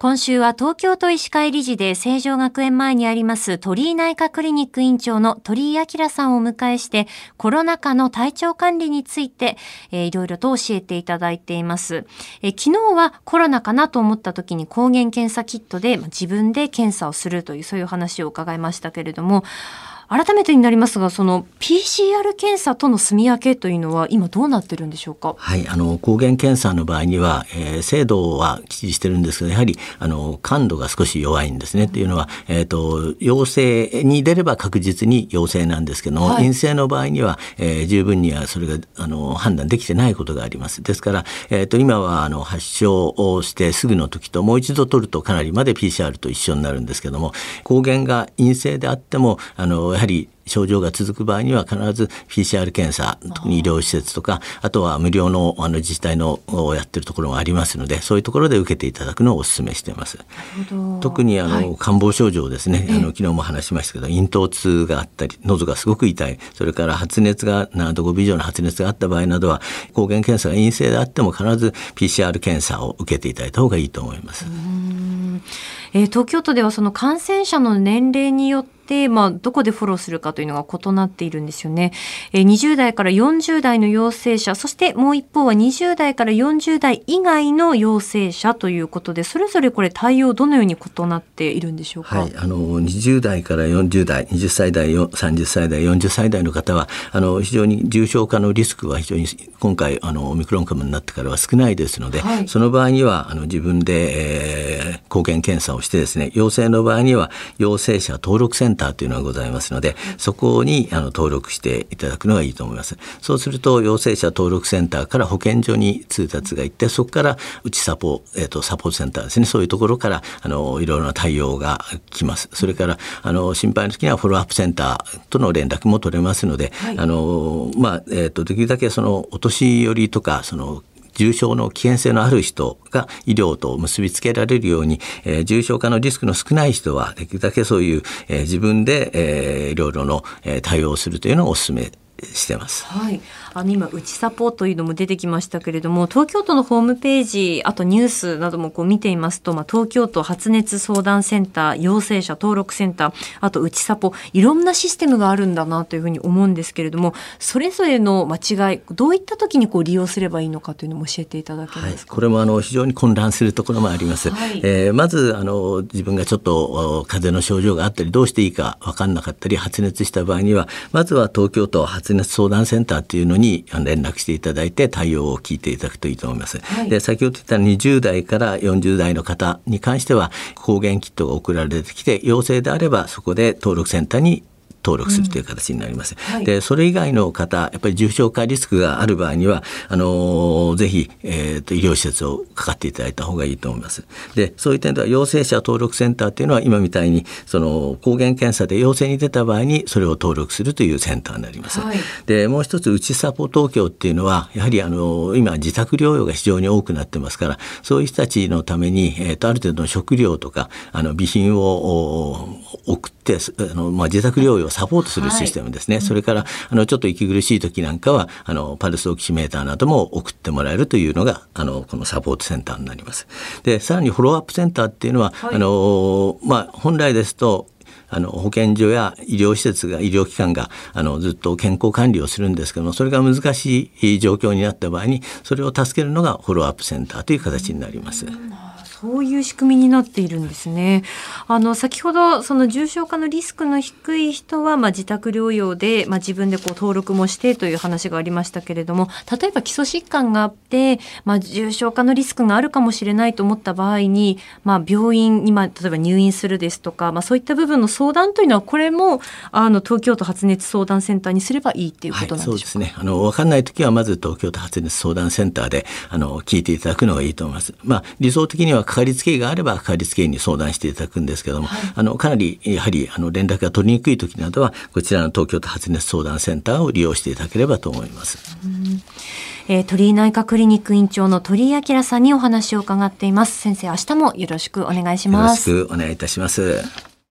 今週は東京都医師会理事で成城学園前にあります鳥居内科クリニック院長の鳥居明さんをお迎えしてコロナ禍の体調管理について、いろいろと教えていただいています、え、昨日はコロナかなと思った時に抗原検査キットで、自分で検査をするというそういう話を伺いましたけれども改めてになりますが、その PCR 検査との住み分けというのは今どうなってるんでしょうか？はい、あの抗原検査の場合には、えー、精度はきっちりしてるんですけど、やはりあの感度が少し弱いんですね。っていうのは、えっ、ー、と陽性に出れば確実に陽性なんですけども、はい、陰性の場合には、えー、十分にはそれがあの判断できてないことがあります。ですから、えっ、ー、と今はあの発症をしてすぐの時ともう一度取るとかなりまで PCR と一緒になるんですけども、抗原が陰性であってもあのやはり症状が続く場合には必ず PCR 検査特に医療施設とかあとは無料のあの自治体のやってるところがありますのでそういうところで受けていただくのをお勧めしています。特にあの、はい、感冒症状ですね。あの昨日も話しましたけど咽頭痛があったり喉がすごく痛い。それから発熱が7度5分以上の発熱があった場合などは抗原検査が陰性であっても必ず PCR 検査を受けていただいた方がいいと思います。えー、東京都ではその感染者の年齢によって、まあ、どこでフォローするかというのが異なっているんですよね。えー、20代から40代の陽性者、そしてもう一方は20代から40代以外の陽性者ということで、それぞれこれ対応どのように異なっているんでしょうか？はい、あの20代から40代、20歳代、30歳代、40歳代の方は、あの非常に重症化のリスクは非常に今回あのオミクロン株になってからは少ないですので、はい、その場合にはあの自分で、えー、抗原検査をしてですね、陽性の場合には陽性者登録センターというのがございますので、そこにあの登録していただくのがいいと思います。そうすると陽性者登録センターから保健所に通達がいって、そこからうちサポ、えーと、サポートセンターですね、そういうところからあのいろいろな対応が来ます。それからあの心配な時にはフォローアップセンターとの連絡も取れますので、はい、あのまあえっ、ー、とできるだけそのお年寄りとかその重症の危険性のある人が医療と結びつけられるように、えー、重症化のリスクの少ない人はできるだけそういう、えー、自分で、えー、いろいろの、えー、対応するというのをお勧めしてます。はい。あの今うちサポというのも出てきましたけれども、東京都のホームページ、あとニュースなどもこう見ていますと、まあ東京都発熱相談センター、陽性者登録センター、あとうちサポ、いろんなシステムがあるんだなというふうに思うんですけれども、それぞれの間違い、どういった時にこう利用すればいいのかというのも教えていただけますか？はい、これもあの非常に混乱するところもあります。はい、えー、まずあの自分がちょっと風邪の症状があったり、どうしていいか分かんなかったり、発熱した場合には、まずは東京都発熱相談センターターっていうのに連絡していただいて対応を聞いていただくといいと思います。はい、で先ほど言った20代から40代の方に関しては抗原キットが送られてきて陽性であればそこで登録センターに登録するという形になります。うんはい、でそれ以外の方やっぱり重症化リスクがある場合にはあのぜひ、えーと、医療施設をかかっていただいた方がいいと思います。でそういう点では陽性者登録センターっていうのは今みたいにその抗原検査で陽性に出た場合にそれを登録するというセンターになります。はい、でもう一つうちサポ東京っていうのはやはりあの今自宅療養が非常に多くなってますからそういう人たちのために、えーと、とある程度の食料とかあの備品を送ってあの、まあ、自宅療養サポートするシステムですね、はい、それからあのちょっと息苦しい時なんかはあのパルスオキシメーターなども送ってもらえるというのがあのこのサポートセンターになります。でさらにフォローアップセンターっていうのは、はい、あのまあ、本来ですとあの保健所や医療施設が医療機関があのずっと健康管理をするんですけどもそれが難しい状況になった場合にそれを助けるのがフォローアップセンターという形になります。そういう仕組みになっているんですね。あの、先ほど、その重症化のリスクの低い人は、まあ、自宅療養で、まあ、自分でこう登録もしてという話がありましたけれども、例えば基礎疾患があって、まあ、重症化のリスクがあるかもしれないと思った場合に、まあ、病院に、まあ、例えば入院するですとか、まあ、そういった部分の相談というのは、これも、あの、東京都発熱相談センターにすればいいっていうことなんでしょうか、はい、そうですね。あの、わかんないときは、まず東京都発熱相談センターで、あの、聞いていただくのがいいと思います。まあ、理想的にはかかりつけ医があれば、ばかかりつけ医に相談していただくんですけども、はい、あのかなりやはりあの連絡が取りにくい時などはこちらの東京都発熱相談センターを利用していただければと思います。えー、鳥居内科クリニック院長の鳥居明さんにお話を伺っています。先生、明日もよろしくお願いします。よろしくお願いいたします。